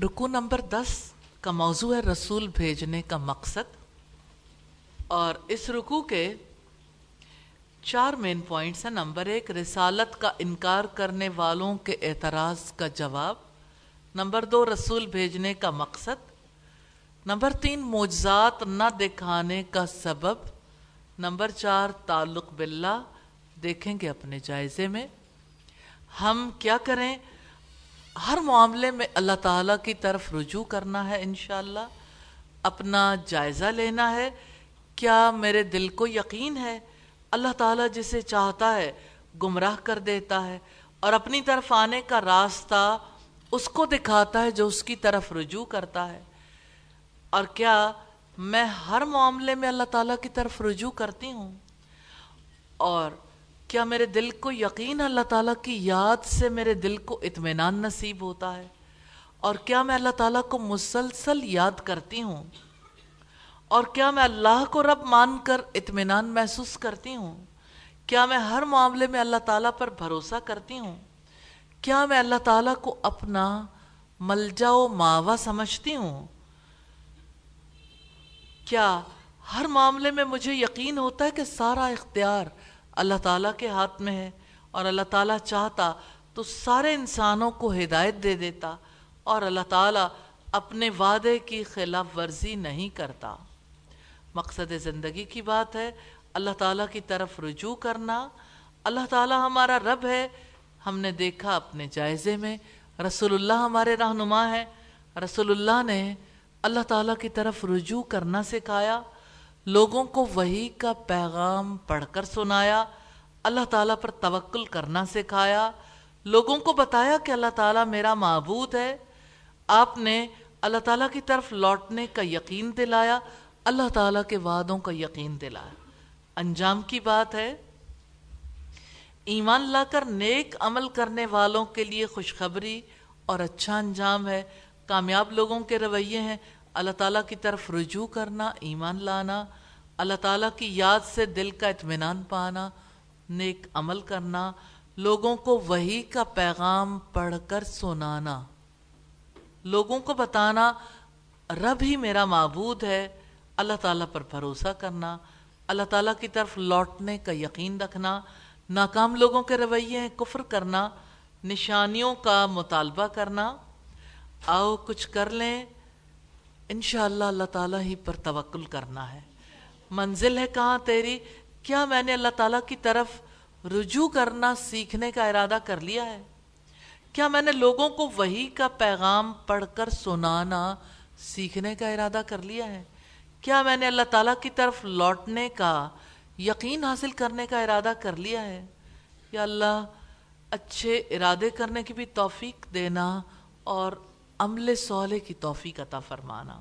رکو نمبر دس کا موضوع ہے رسول بھیجنے کا مقصد اور اس رکو کے چار مین پوائنٹس ہیں. نمبر ایک، رسالت کا انکار کرنے والوں کے اعتراض کا جواب. نمبر دو، رسول بھیجنے کا مقصد. نمبر تین، معجزات نہ دکھانے کا سبب. نمبر چار، تعلق باللہ، دیکھیں گے اپنے جائزے میں. ہم کیا کریں؟ ہر معاملے میں اللہ تعالیٰ کی طرف رجوع کرنا ہے انشاءاللہ، اپنا جائزہ لینا ہے۔ کیا میرے دل کو یقین ہے؟ اللہ تعالیٰ جسے چاہتا ہے گمراہ کر دیتا ہے اور اپنی طرف آنے کا راستہ اس کو دکھاتا ہے جو اس کی طرف رجوع کرتا ہے۔ اور کیا میں ہر معاملے میں اللہ تعالیٰ کی طرف رجوع کرتی ہوں؟ اور کیا میرے دل کو یقین اللہ تعالیٰ کی یاد سے میرے دل کو اطمینان نصیب ہوتا ہے؟ اور کیا میں اللہ تعالیٰ کو مسلسل یاد کرتی ہوں؟ اور کیا میں اللہ کو رب مان کر اطمینان محسوس کرتی ہوں؟ کیا میں ہر معاملے میں اللہ تعالیٰ پر بھروسہ کرتی ہوں؟ کیا میں اللہ تعالیٰ کو اپنا ملجا و ماوا سمجھتی ہوں؟ کیا ہر معاملے میں مجھے یقین ہوتا ہے کہ سارا اختیار اللہ تعالیٰ کے ہاتھ میں ہے اور اللہ تعالیٰ چاہتا تو سارے انسانوں کو ہدایت دے دیتا اور اللہ تعالیٰ اپنے وعدے کی خلاف ورزی نہیں کرتا۔ مقصد زندگی کی بات ہے اللہ تعالیٰ کی طرف رجوع کرنا۔ اللہ تعالیٰ ہمارا رب ہے۔ ہم نے دیکھا اپنے جائزے میں۔ رسول اللہ ہمارے رہنما ہے رسول اللہ نے اللہ تعالیٰ کی طرف رجوع کرنا سکھایا۔ لوگوں کو وہی کا پیغام پڑھ کر سنایا، اللہ تعالیٰ پر توکل کرنا سکھایا۔ لوگوں کو بتایا کہ اللہ تعالیٰ میرا معبود ہے۔ آپ نے اللہ تعالیٰ کی طرف لوٹنے کا یقین دلایا، اللہ تعالیٰ کے وعدوں کا یقین دلایا۔ انجام کی بات ہے، ایمان لا کر نیک عمل کرنے والوں کے لیے خوشخبری اور اچھا انجام ہے۔ کامیاب لوگوں کے رویے ہیں۔ اللہ تعالیٰ کی طرف رجوع کرنا، ایمان لانا، اللہ تعالیٰ کی یاد سے دل کا اطمینان پانا، نیک عمل کرنا، لوگوں کو وہی کا پیغام پڑھ کر سنانا، لوگوں کو بتانا، رب ہی میرا معبود ہے، اللہ تعالیٰ پر بھروسہ کرنا، اللہ تعالیٰ کی طرف لوٹنے کا یقین رکھنا، ناکام لوگوں کے رویے ہیں کفر کرنا، نشانیوں کا مطالبہ کرنا، آؤ کچھ کر لیں انشاءاللہ اللہ تعالیٰ ہی پر توکل کرنا ہے۔ منزل ہے کہاں تیری؟ کیا میں نے اللہ تعالیٰ کی طرف رجوع کرنا، سیکھنے کا ارادہ کر لیا ہے؟ کیا میں نے لوگوں کو وہی کا پیغام پڑھ کر سنانا، سیکھنے کا ارادہ کر لیا ہے؟ کیا میں نے اللہ تعالیٰ کی طرف لوٹنے کا یقین حاصل کرنے کا ارادہ کر لیا ہے؟ یا اللہ، اچھے ارادے کرنے کی بھی توفیق دینا اور عمل صالح کی توفیق عطا فرمانا۔